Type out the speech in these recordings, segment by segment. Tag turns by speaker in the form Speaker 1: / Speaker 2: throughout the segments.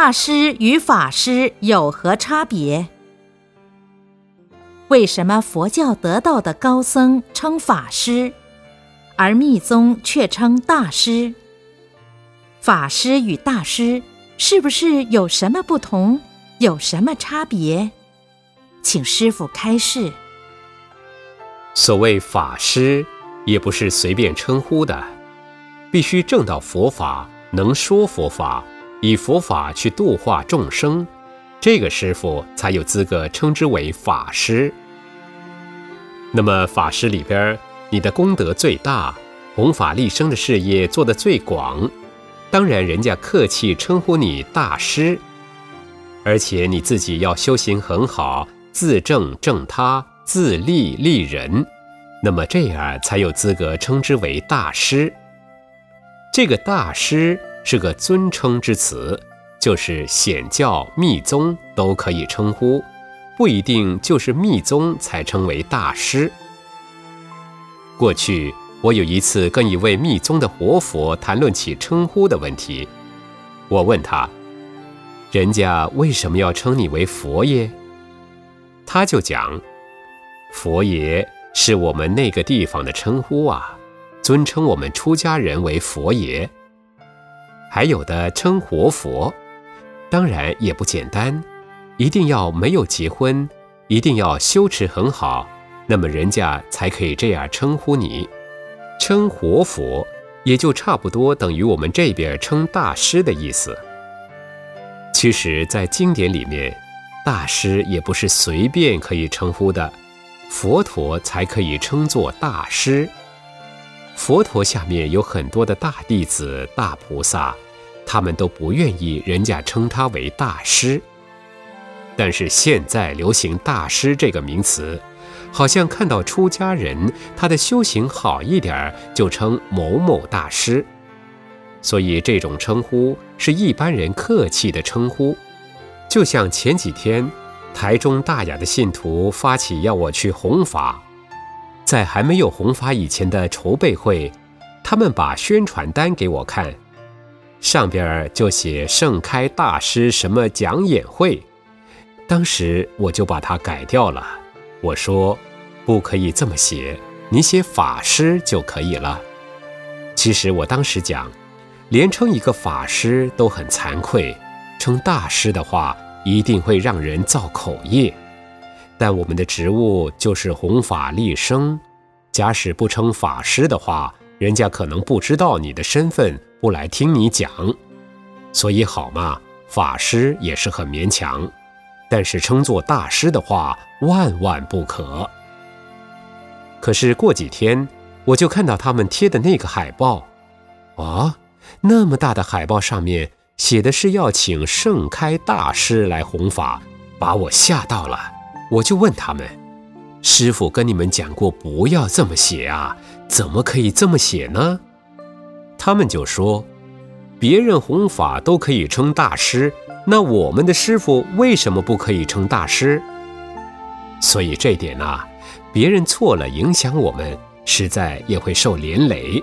Speaker 1: 大师与法师有何差别？为什么佛教得道的高僧称法师，而密宗却称大师？法师与大师是不是有什么不同？有什么差别？请师傅开示。
Speaker 2: 所谓法师，也不是随便称呼的，必须正道佛法，能说佛法，以佛法去度化众生。这个师傅才有资格称之为法师。那么法师里边，你的功德最大，弘法利生的事业做得最广，当然人家客气称呼你大师。而且你自己要修行很好，自正正他，自利利人，那么这样才有资格称之为大师。这个大师是个尊称之词。就是显教、密宗都可以称呼，不一定就是密宗才称为大师。过去我有一次跟一位密宗的活佛谈论起称呼的问题，我问他：“人家为什么要称你为佛爷？”他就讲：“佛爷是我们那个地方的称呼啊，尊称我们出家人为佛爷，还有的称活佛。”当然也不简单，一定要没有结婚，一定要修持很好，那么人家才可以这样称呼你，称活佛，也就差不多等于我们这边称大师的意思。其实，在经典里面，大师也不是随便可以称呼的，佛陀才可以称作大师。佛陀下面有很多的大弟子、大菩萨。他们都不愿意人家称他为大师，但是现在流行“大师”这个名词，好像看到出家人他的修行好一点就称某某大师，所以这种称呼是一般人客气的称呼。就像前几天，台中大雅的信徒发起要我去弘法，在还没有弘法以前的筹备会，他们把宣传单给我看。上边就写盛开大师什么讲演会，当时我就把它改掉了。我说，不可以这么写，你写法师就可以了。其实我当时讲，连称一个法师都很惭愧，称大师的话一定会让人造口业。但我们的职务就是弘法利生，假使不称法师的话，人家可能不知道你的身份。不来听你讲，所以好嘛，法师也是很勉强，但是称作大师的话，万万不可。可是过几天，我就看到他们贴的那个海报，啊，那么大的海报上面写的是要请盛开大师来弘法，把我吓到了。我就问他们：“师傅跟你们讲过不要这么写啊，怎么可以这么写呢？”他们就说：“别人弘法都可以称大师，那我们的师傅为什么不可以称大师？”所以这点呢，别人错了影响我们，实在也会受连累。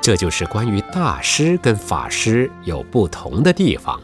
Speaker 2: 这就是关于大师跟法师有不同的地方。